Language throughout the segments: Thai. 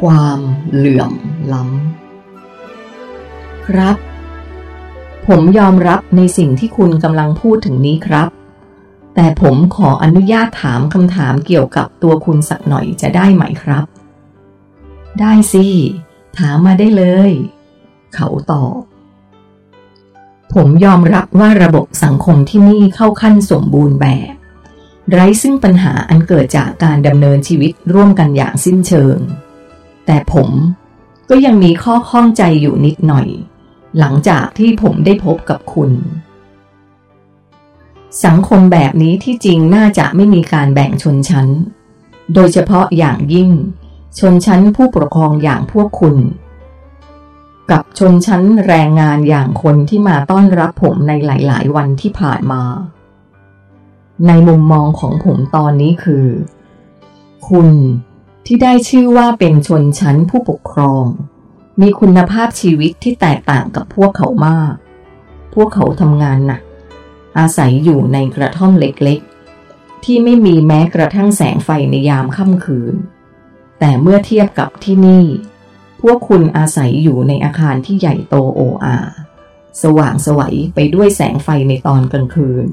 ความเหลื่อมล้ำ ครับ ผมยอมรับในสิ่งที่คุณกำลังพูดถึงนี้ครับ แต่ผมขออนุญาตถามคำถามเกี่ยวกับตัวคุณสักหน่อยจะได้ไหมครับ ได้สิ ถามมาได้เลย เขาตอบ ผมยอมรับว่าระบบสังคมที่นี่เข้าขั้นสมบูรณ์แบบไร้ซึ่งปัญหาอันเกิดจากการดำเนินชีวิตร่วมกันอย่างสิ้นเชิง แต่ผมก็ยังมีข้อข้องใจอยู่นิดหน่อย หลังจากที่ผมได้พบกับคุณ สังคมแบบนี้ที่จริงน่าจะไม่มีการแบ่งชนชั้น โดยเฉพาะอย่างยิ่ง ชนชั้นผู้ปกครองอย่างพวกคุณ กับชนชั้นแรงงานอย่างคนที่มาต้อนรับผมในหลาย ๆ วันที่ผ่านมา ในมุมมองของผมตอนนี้คือ คุณ ที่ได้ชื่อว่าเป็นชนชั้นผู้ปกครอง มีคุณภาพชีวิตที่แตกต่างกับพวกเขามาก พวกเขาทำงานหนัก อาศัยอยู่ในกระท่อมเล็กๆ ที่ไม่มีแม้กระทั่งแสงไฟในยามค่ำคืน แต่เมื่อเทียบกับที่นี่ พวกคุณอาศัยอยู่ในอาคารที่ใหญ่โตโออาสว่างสวัยไปด้วยแสงไฟในตอนกลางคืน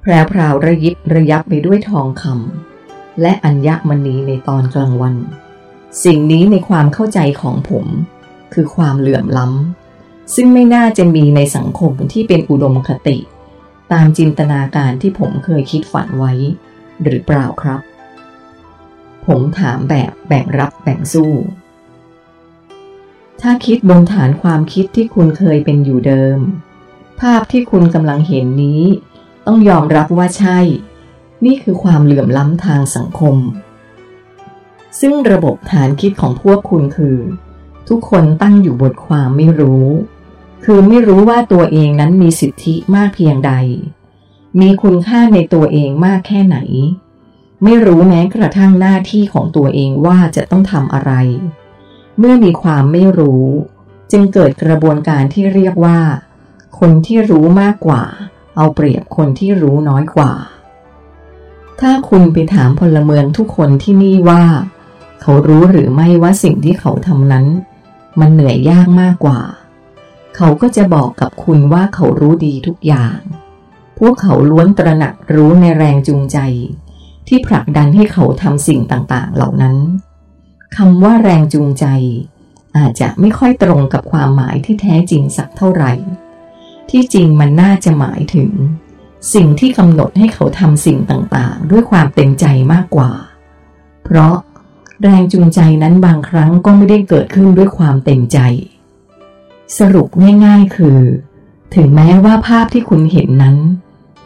แพรวพราวระยิบระยับไปด้วยทองคำ และอัญญมณีในตอนกลางวัน สิ่งนี้ในความเข้าใจของผม คือความเหลื่อมล้ำ ซึ่งไม่น่าจะมีในสังคมที่เป็นอุดมคติ ตามจินตนาการที่ผมเคยคิดฝันไว้ หรือเปล่าครับ ผมถามแบบแบ่งรับแบ่งสู้ ถ้าคิดบนฐานความคิดที่คุณเคยเป็นอยู่เดิม ภาพที่คุณกำลังเห็นนี้ ต้องยอมรับว่าใช่ นี่คือความเหลื่อมล้ำทางสังคม ซึ่งระบบฐานคิดของพวกคุณคือ ทุกคนตั้งอยู่บนความไม่รู้ คือไม่รู้ว่าตัวเองนั้นมีสิทธิมากเพียงใด มีคุณค่าในตัวเองมากแค่ไหน ไม่รู้แม้กระทั่งหน้าที่ของตัวเองว่าจะต้องทำอะไร เมื่อมีความไม่รู้ จึงเกิดกระบวนการที่เรียกว่า คนที่รู้มากกว่า เอาเปรียบคนที่รู้น้อยกว่า ถ้าคุณไปถามพลเมืองทุกคนที่นี่ว่า เขารู้หรือไม่ว่าสิ่งที่เขาทำนั้น มันเหนื่อยยากมากกว่า เขาก็จะบอกกับคุณว่าเขารู้ดีทุกอย่าง พวกเขาล้วนตระหนักรู้ในแรงจูงใจ ที่ผลักดันให้เขาทำสิ่งต่างๆ เหล่านั้นคำว่าแรงจูงใจ อาจจะไม่ค่อยตรงกับความหมายที่แท้จริงสักเท่าไหร่ ที่จริงมันน่าจะหมายถึง สิ่งที่กำหนดให้เขาทำสิ่งต่างๆ ด้วยความเต็มใจมากกว่า เพราะแรงจูงใจนั้นบางครั้งก็ไม่ได้เกิดขึ้นด้วยความเต็มใจ สรุปง่ายๆคือ ถึงแม้ว่าภาพที่คุณเห็นนั้น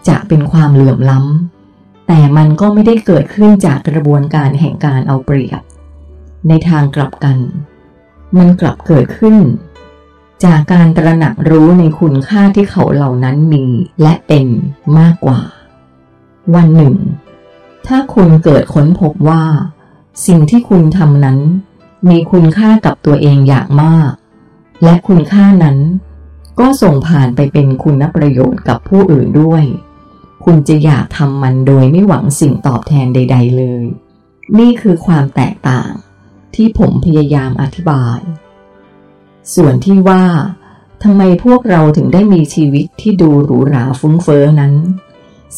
จะเป็นความเหลื่อมล้ำ แต่มันก็ไม่ได้เกิดขึ้นจากกระบวนการแห่งการเอาเปรียบ ในทางกลับกัน มันกลับเกิดขึ้น จากการตระหนักรู้ในคุณค่าที่เขาเหล่านั้นมีและเป็นมากกว่า วันหนึ่ง ถ้าคุณเกิดค้นพบว่า สิ่งที่คุณทำนั้น มีคุณค่ากับตัวเองอย่างมาก และคุณค่านั้น ก็ส่งผ่านไปเป็นคุณประโยชน์กับผู้อื่นด้วย คุณจะอยากทำมันโดยไม่หวังสิ่งตอบแทนใด ๆ เลย นี่คือความแตกต่างที่ผมพยายามอธิบาย ส่วนที่ว่าทำไมพวกเราถึงได้มีชีวิตที่ดูหรูหราฟุ้งเฟ้อนั้น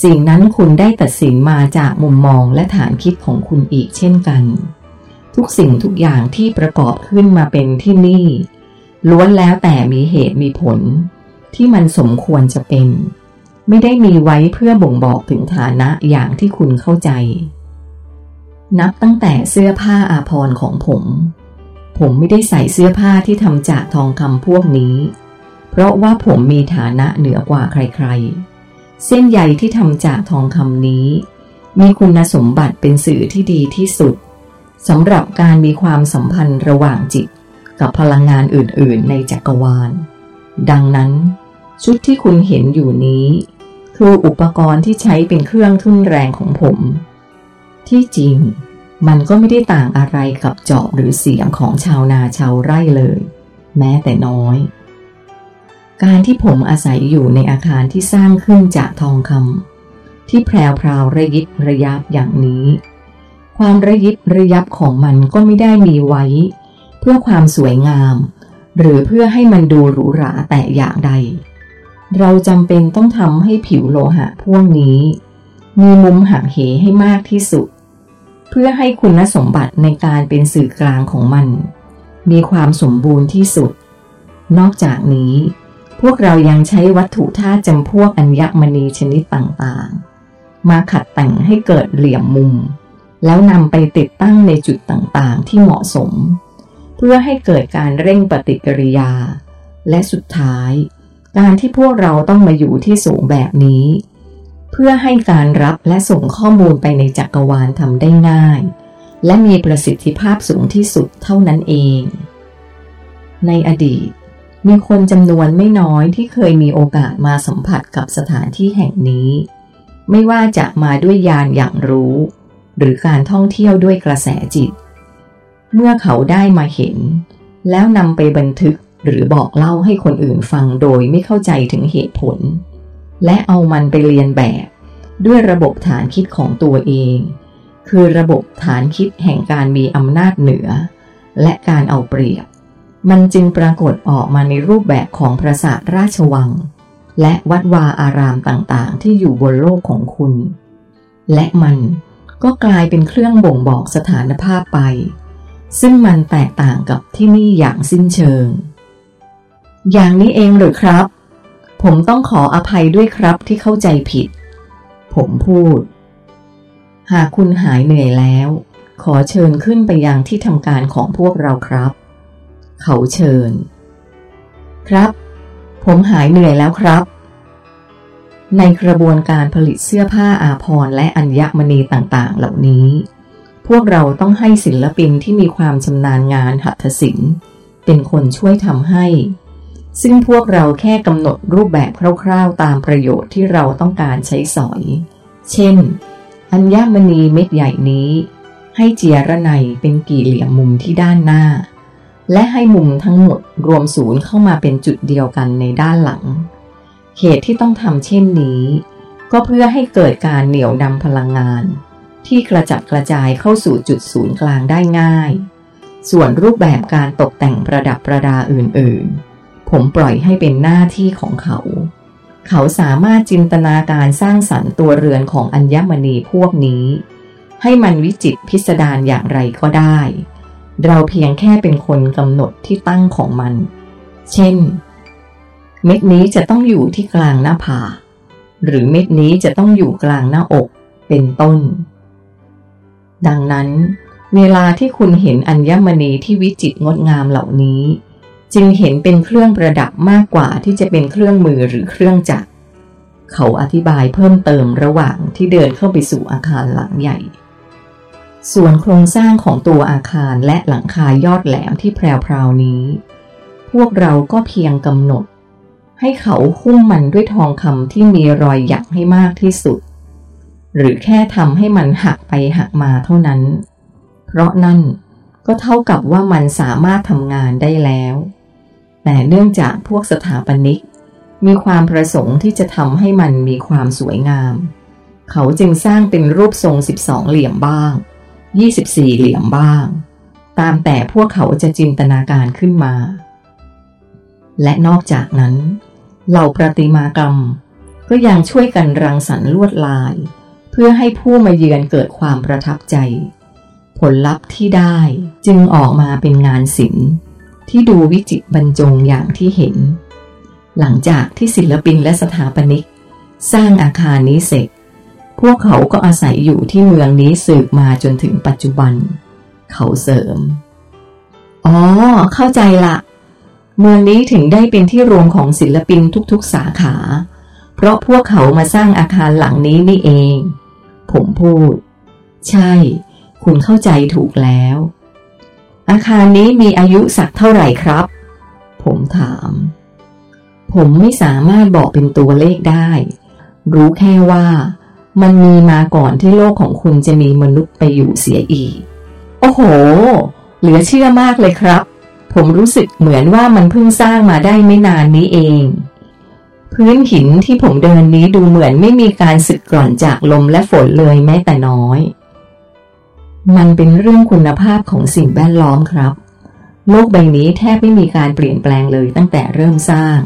สิ่งนั้นคุณได้ตัดสินมาจากมุมมองและฐานคิดของคุณอีกเช่นกัน ทุกสิ่งทุกอย่างที่ประกอบขึ้นมาเป็นที่นี่ ล้วนแล้วแต่มีเหตุมีผล ที่มันสมควรจะเป็น ไม่ได้มีไว้เพื่อบ่งบอกถึงฐานะอย่างที่คุณเข้าใจ นับตั้งแต่เสื้อผ้าอาภรณ์ของผม ผมไม่ได้ใส่เสื้อผ้าที่ทำจากทองคำพวกนี้ เพราะว่าผมมีฐานะเหนือกว่าใครๆ เส้นใยที่ทำจากทองคำนี้ มีคุณสมบัติเป็นสื่อที่ดีที่สุดสำหรับการมีความสัมพันธ์ระหว่างจิต กับพลังงานอื่นๆ ในจักรวาล ดังนั้น ชุดที่คุณเห็นอยู่นี้ คืออุปกรณ์ที่ใช้เป็นเครื่องทุ่นแรงของผม ที่จริง มันก็ไม่ได้ต่างอะไรกับจอบหรือเสียมของชาวนาชาวไร่เลย แม้แต่น้อย การที่ผมอาศัยอยู่ในอาคารที่สร้างขึ้นจากทองคำที่แพรวพราวระยิบระยับอย่างนี้ ความระยิบระยับของมันก็ไม่ได้มีไว้ เพื่อความสวยงาม หรือเพื่อให้มันดูหรูหราแต่อย่างใด เราจำเป็นต้องทำให้ผิวโลหะพวกนี้ มีมุมหักเหให้มากที่สุด เพื่อให้คุณสมบัติในการเป็นสื่อกลางของมัน มีความสมบูรณ์ที่สุด นอกจากนี้ พวกเรายังใช้วัตถุธาตุจำพวกอัญมณีชนิดต่างๆ มาขัดแต่งให้เกิดเหลี่ยมมุม แล้วนำไปติดตั้งในจุดต่างๆ ที่เหมาะสม เพื่อให้เกิดการเร่งปฏิกิริยา และสุดท้าย การที่พวกเราต้องมาอยู่ที่สูงแบบนี้ เพื่อให้การรับและส่งข้อมูลไปในจักรวาลทำได้ง่าย และมีประสิทธิภาพสูงที่สุดเท่านั้นเอง ในอดีต มีคนจำนวนไม่น้อยที่เคยมีโอกาสมาสัมผัสกับสถานที่แห่งนี้ ไม่ว่าจะมาด้วยยานอย่างรู้ หรือการท่องเที่ยวด้วยกระแสจิต เมื่อเขาได้มาเห็น แล้วนำไปบันทึกหรือบอกเล่าให้คนอื่นฟังโดยไม่เข้าใจถึงเหตุผล และเอามันไปเรียนแบบ ด้วยระบบฐานคิดของตัวเอง คือระบบฐานคิดแห่งการมีอำนาจเหนือ และการเอาเปรียบ มันจึงปรากฏออกมาในรูปแบบของปราสาทราชวัง และวัดวาอารามต่างๆ ที่อยู่บนโลกของคุณ และมันก็กลายเป็นเครื่องบ่งบอกสถานภาพไป ซึ่งมันแตกต่างกับที่นี่อย่างสิ้นเชิง อย่างนี้เองหรือครับ ผมต้องขออภัยด้วยครับที่เข้าใจผิด ผมพูด หากคุณหายเหนื่อยแล้ว ขอเชิญขึ้นไปยังที่ทำการของพวกเราครับ เขาเชิญ ครับ ผมหายเหนื่อยแล้วครับ ในกระบวนการผลิตเสื้อผ้าอาภรณ์และอัญมณีต่างๆ เหล่านี้ พวกเราต้องให้ศิลปินที่มีความชำนาญงานหัตถศิลป์เป็นคนช่วยทำให้ ซึ่งพวกเราแค่กำหนดรูปแบบคร่าวๆ ตามประโยชน์ที่เราต้องการใช้สอย เช่น อัญมณีเม็ดใหญ่นี้ ให้เจียระไนเป็นกี่เหลี่ยมมุมที่ด้านหน้า และให้มุมทั้งหมดรวมศูนย์เข้ามาเป็นจุดเดียวกันในด้านหลัง เหตุที่ต้องทำเช่นนี้ ก็เพื่อให้เกิดการเหนี่ยวนำพลังงาน ที่กระจัดกระจายเข้าสู่จุดศูนย์กลางได้ง่าย ส่วนรูปแบบการตกแต่งประดับประดาอื่นๆ ผมปล่อยให้เป็นหน้าที่ของเขา เขาสามารถจินตนาการสร้างสรรค์ตัวเรือนของอัญมณีพวกนี้ ให้มันวิจิตพิสดารอย่างไรก็ได้ เราเพียงแค่เป็นคนกำหนดที่ตั้งของมัน เช่น เม็ดนี้จะต้องอยู่ที่กลางหน้าผากหรือเม็ดนี้จะต้องอยู่กลางหน้าอกเป็นต้น ดังนั้น เวลาที่คุณเห็นอัญมณีที่วิจิตรงดงามเหล่านี้ จึงเห็นเป็นเครื่องประดับมากกว่าที่จะเป็นเครื่องมือหรือเครื่องจักร เขาอธิบายเพิ่มเติมระหว่างที่เดินเข้าไปสู่อาคารหลังใหญ่ ส่วนโครงสร้างของตัวอาคารและหลังคายอดแหลมที่แพรวๆนี้ พวกเราก็เพียงกำหนด ให้เขาคุ้มมันด้วยทองคำที่มีรอยหยักให้มากที่สุด หรือแค่ทำให้มันหักไปหักมาเท่านั้น เพราะนั่นก็เท่ากับว่ามันสามารถทำงานได้แล้ว แต่เนื่องจากพวกสถาปนิก มีความประสงค์ที่จะทำให้มันมีความสวยงาม เขาจึงสร้างเป็นรูปทรง 12 เหลี่ยมบ้าง 24 เหลี่ยมบ้าง ตามแต่พวกเขาจะจินตนาการขึ้นมา และนอกจากนั้น เหล่าประติมากรรม ก็ยังช่วยกันรังสรรค์ลวดลาย เพื่อให้ผู้มาเยือนเกิดความประทับใจ ผลลัพธ์ที่ได้จึงออกมาเป็นงานศิลป์ ที่ดูวิจิตรบรรจงอย่างที่เห็น หลังจากที่ศิลปินและสถาปนิก สร้างอาคารนี้เสร็จ พวกเขาก็อาศัยอยู่ที่เมืองนี้สืบมาจนถึงปัจจุบัน เขาเสริม อ๋อ เข้าใจละเมืองนี้ถึงได้เป็นที่รวมของศิลปินทุกๆสาขา เพราะพวกเขามาสร้างอาคารหลังนี้นี่เอง ผมพูด ใช่ คุณเข้าใจถูกแล้ว อาคารนี้มีอายุสักเท่าไหร่ครับ ผมถาม ผมไม่สามารถบอกเป็นตัวเลขได้ รู้แค่ว่า มันมีมาก่อนที่โลกของคุณจะมีมนุษย์ไปอยู่เสียอีก โอ้โห เหลือเชื่อมากเลยครับ ผมรู้สึกเหมือนว่ามันเพิ่งสร้างมาได้ไม่นานนี้เอง พื้นหินที่ผมเดินนี้ดูเหมือนไม่มีการสึกกร่อนจากลมและฝนเลยแม้แต่น้อย มันเป็นเรื่องคุณภาพของสิ่งแวดล้อมครับ โลกใบนี้แทบไม่มีการเปลี่ยนแปลงเลยตั้งแต่เริ่มสร้าง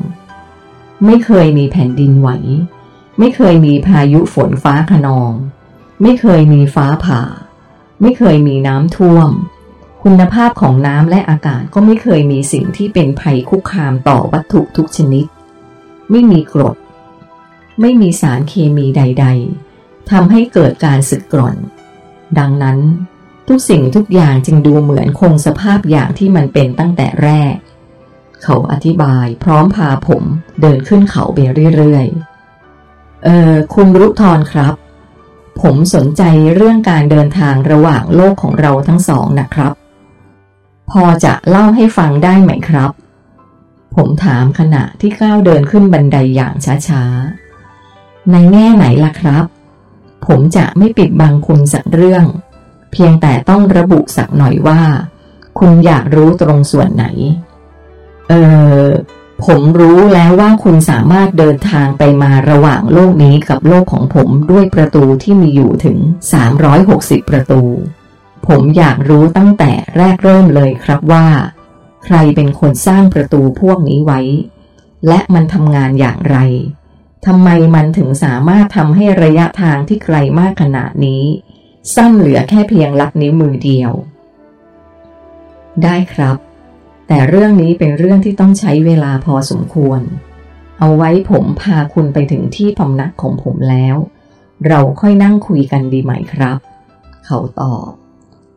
ไม่เคยมีแผ่นดินไหว ไม่เคยมีพายุฝนฟ้าขนอง ไม่เคยมีฟ้าผ่า ไม่เคยมีน้ำท่วม คุณภาพของน้ำและอากาศก็ไม่เคยมีสิ่งที่เป็นภัยคุกคามต่อวัตถุทุกชนิด ไม่มีกรด ไม่มีสารเคมีใด ๆทำให้เกิดการสึกกร่อน ดังนั้นทุกสิ่งทุกอย่างจึงดูเหมือนคงสภาพอย่างที่มันเป็นตั้งแต่แรก เขาอธิบายพร้อมพาผมเดินขึ้นเขาไปเรื่อยๆ เออคุณรุทรครับ ผมสนใจเรื่องการเดินทางระหว่างโลกของเราทั้งสองนะครับ พอจะเล่าให้ฟังได้ไหมครับ ผมถามขณะที่ก้าวเดินขึ้นบันไดอย่างช้าๆ ในแง่ไหนล่ะครับ ผมจะไม่ปิดบังคุณสักเรื่อง เพียงแต่ต้องระบุสักหน่อยว่า คุณอยากรู้ตรงส่วนไหน เออผมรู้แล้วว่าคุณสามารถเดินทางไปมาระหว่างโลกนี้กับโลกของผมด้วยประตูที่มีอยู่ถึง 360 ประตู ผมอยากรู้ตั้งแต่แรกเริ่มเลยครับว่า ใครเป็นคนสร้างประตูพวกนี้ไว้ และมันทำงานอย่างไร ทำไมมันถึงสามารถทำให้ระยะทางที่ไกลมากขนาดนี้ สั้นเหลือแค่เพียงลักนิ้วมือเดียว ได้ครับ แต่เรื่องนี้เป็นเรื่องที่ต้องใช้เวลาพอสมควร เอาไว้ผมพาคุณไปถึงที่พำนักของผมแล้ว เราค่อยนั่งคุยกันดีไหมครับ เขาตอบ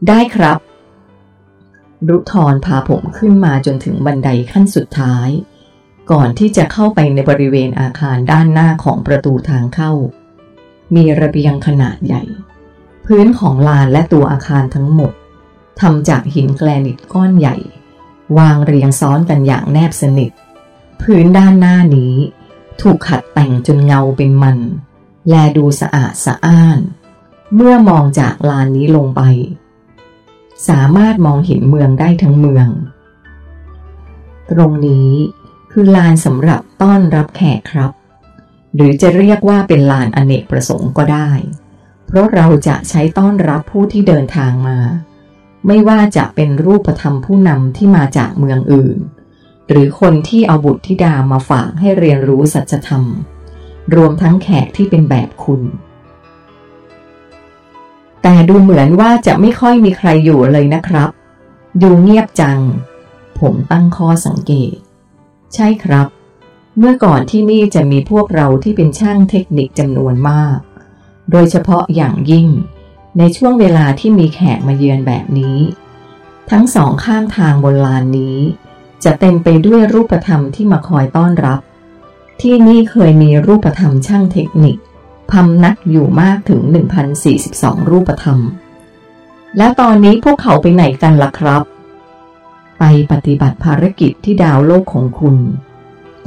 ได้ครับ รุทรพาผมขึ้นมาจนถึงบันไดขั้นสุดท้าย ก่อนที่จะเข้าไปในบริเวณอาคารด้านหน้าของประตูทางเข้า มีระเบียงขนาดใหญ่ พื้นของลานและตัวอาคารทั้งหมดทำจากหินแกรนิตก้อนใหญ่ วางเรียงซ้อนกันอย่างแนบสนิท พื้นด้านหน้านี้ ถูกขัดแต่งจนเงาเป็นมัน แลดูสะอาดสะอ้าน เมื่อมองจากลานนี้ลงไป สามารถมองเห็นเมืองได้ทั้งเมือง ตรงนี้ คือลานสำหรับต้อนรับแขกครับ หรือจะเรียกว่าเป็นลานอเนกประสงค์ก็ได้ เพราะเราจะใช้ต้อนรับผู้ที่เดินทางมา ไม่ว่าจะเป็นรูปธรรมผู้นำที่มาจากเมืองอื่น หรือคนที่เอาบุตรธิดามาฝากให้เรียนรู้สัจธรรม รวมทั้งแขกที่เป็นแบบคุณแต่ดูเหมือนว่าจะไม่ค่อยมีใครอยู่เลยนะครับ ดูเงียบจัง ผมตั้งข้อสังเกต ใช่ครับ เมื่อก่อนที่นี่จะมีพวกเราที่เป็นช่างเทคนิคจำนวนมาก โดยเฉพาะอย่างยิ่ง ในช่วงเวลาที่มีแขกมาเยือนแบบนี้ ทั้งสองข้างทางบนลานนี้ จะเต็มไปด้วยรูปธรรมที่มาคอยต้อนรับ ที่นี่เคยมีรูปธรรมช่างเทคนิคพำนักอยู่มากถึง 1,042 รูปธรรม แล้วตอนนี้พวกเขาไปไหนกันล่ะครับ ไปปฏิบัติภารกิจที่ดาวโลกของคุณ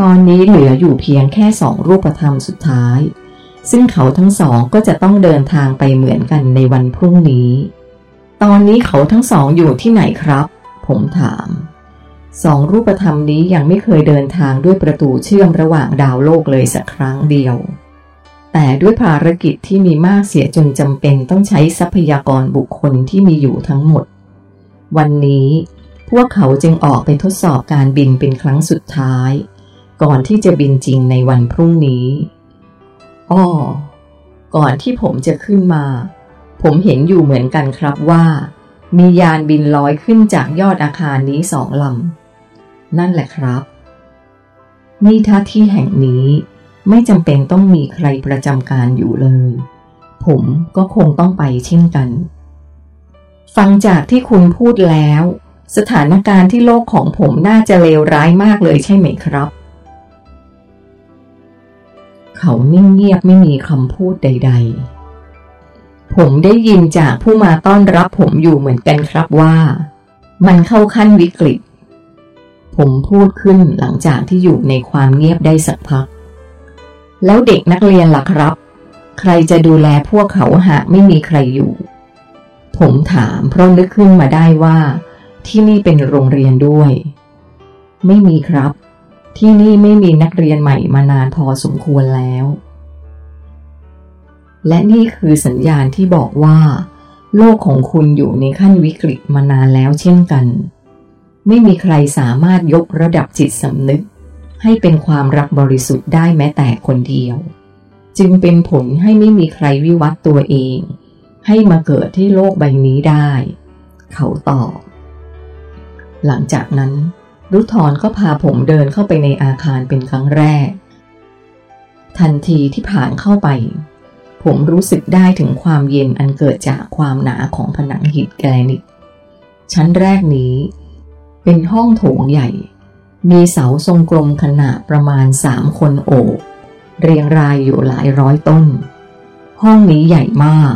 ตอนนี้เหลืออยู่เพียงแค่สองรูปธรรมสุดท้าย ซึ่งเขาทั้งสองก็จะต้องเดินทางไปเหมือนกันในวันพรุ่งนี้ ตอนนี้เขาทั้งสองอยู่ที่ไหนครับ ผมถามสองรูปธรรมนี้ยังไม่เคยเดินทางด้วยประตูเชื่อมระหว่างดาวโลกเลยสักครั้งเดียว แต่ด้วยภารกิจที่มีมากเสียจนจำเป็นต้องใช้ทรัพยากรบุคคลที่มีอยู่ทั้งหมด วันนี้ พวกเขาจึงออกไปทดสอบการบินเป็นครั้งสุดท้าย ก่อนที่จะบินจริงในวันพรุ่งนี้อ้อก่อนที่ผมจะขึ้นมา ผมเห็นอยู่เหมือนกันครับว่า มียานบินลอยขึ้นจากยอดอาคารนี้สองลำ นั่นแหละครับ นี่ท่าที่แห่งนี้ไม่จำเป็นต้องมีใครประจำการอยู่เลย ผมก็คงต้องไปเช่นกัน ฟังจากที่คุณพูดแล้ว สถานการณ์ที่โลกของผมน่าจะเลวร้ายมากเลยใช่ไหมครับ เขานิ่งเงียบไม่มีคำพูดใด ๆ ผมได้ยินจากผู้มาต้อนรับผมอยู่เหมือนกันครับว่า มันเข้าขั้นวิกฤต ผมพูดขึ้นหลังจากที่อยู่ในความเงียบได้สักพัก แล้วเด็กนักเรียนล่ะครับ ใครจะดูแลพวกเขาหากไม่มีใครอยู่ ผมถามเพราะนึกขึ้นมาได้ว่า ที่นี่เป็นโรงเรียนด้วย ไม่มีครับ ที่นี่ไม่มีนักเรียนใหม่มานานพอสมควรแล้ว และนี่คือสัญญาณที่บอกว่า โลกของคุณอยู่ในขั้นวิกฤตมานานแล้วเช่นกัน ไม่มีใครสามารถยกระดับจิตสำนึก ให้เป็นความรักบริสุทธิ์ได้แม้แต่คนเดียว จึงเป็นผลให้ไม่มีใครวิวัตตัวเอง ให้มาเกิดที่โลกใบนี้ได้ เขาตอบ หลังจากนั้น รุทรก็พาผมเดินเข้าไปในอาคารเป็นครั้งแรก ทันทีที่ผ่านเข้าไป ผมรู้สึกได้ถึงความเย็นอันเกิดจากความหนาของผนังหินแกรนิต ชั้นแรกนี้ เป็นห้องโถงใหญ่ มีเสาทรงกลมขนาดประมาณสามคนโอบ เรียงรายอยู่หลายร้อยต้น ห้องนี้ใหญ่มาก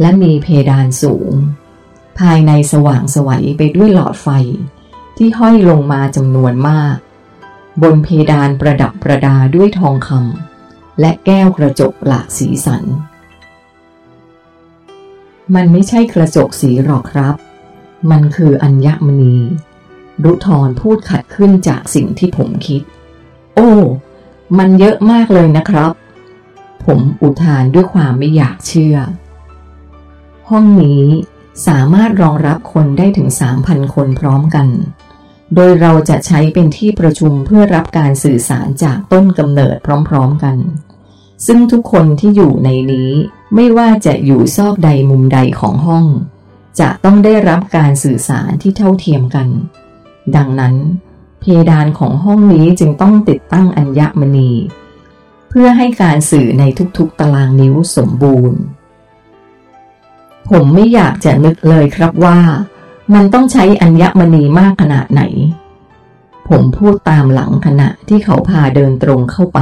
และมีเพดานสูงภายในสว่างสวัยไปด้วยหลอดไฟ ที่ห้อยลงมาจำนวนมาก บนเพดานประดับประดาด้วยทองคำและแก้วกระจกหลากสีสัน มันไม่ใช่กระจกสีหรอกครับ มันคืออัญมณี รุทรพูดขัดขึ้นจากสิ่งที่ผมคิด โอ้ มันเยอะมากเลยนะครับ ผมอุทานด้วยความไม่อยากเชื่อ ห้องนี้สามารถรองรับคนได้ถึง 3,000 คนพร้อมกัน โดยเราจะใช้เป็นที่ประชุมเพื่อรับการสื่อสารจากต้นกำเนิดพร้อมๆกัน ซึ่งทุกคนที่อยู่ในนี้ไม่ว่าจะอยู่ซอกใดมุมใดของห้อง จะต้องได้รับการสื่อสารที่เท่าเทียมกัน ดังนั้น เพดานของห้องนี้จึงต้องติดตั้งอัญญมณี เพื่อให้การสื่อในทุกๆตารางนิ้วสมบูรณ์ ผมไม่อยากจะนึกเลยครับว่า มันต้องใช้อัญมณีมากขนาดไหน ผมพูดตามหลังขณะที่เขาพาเดินตรงเข้าไป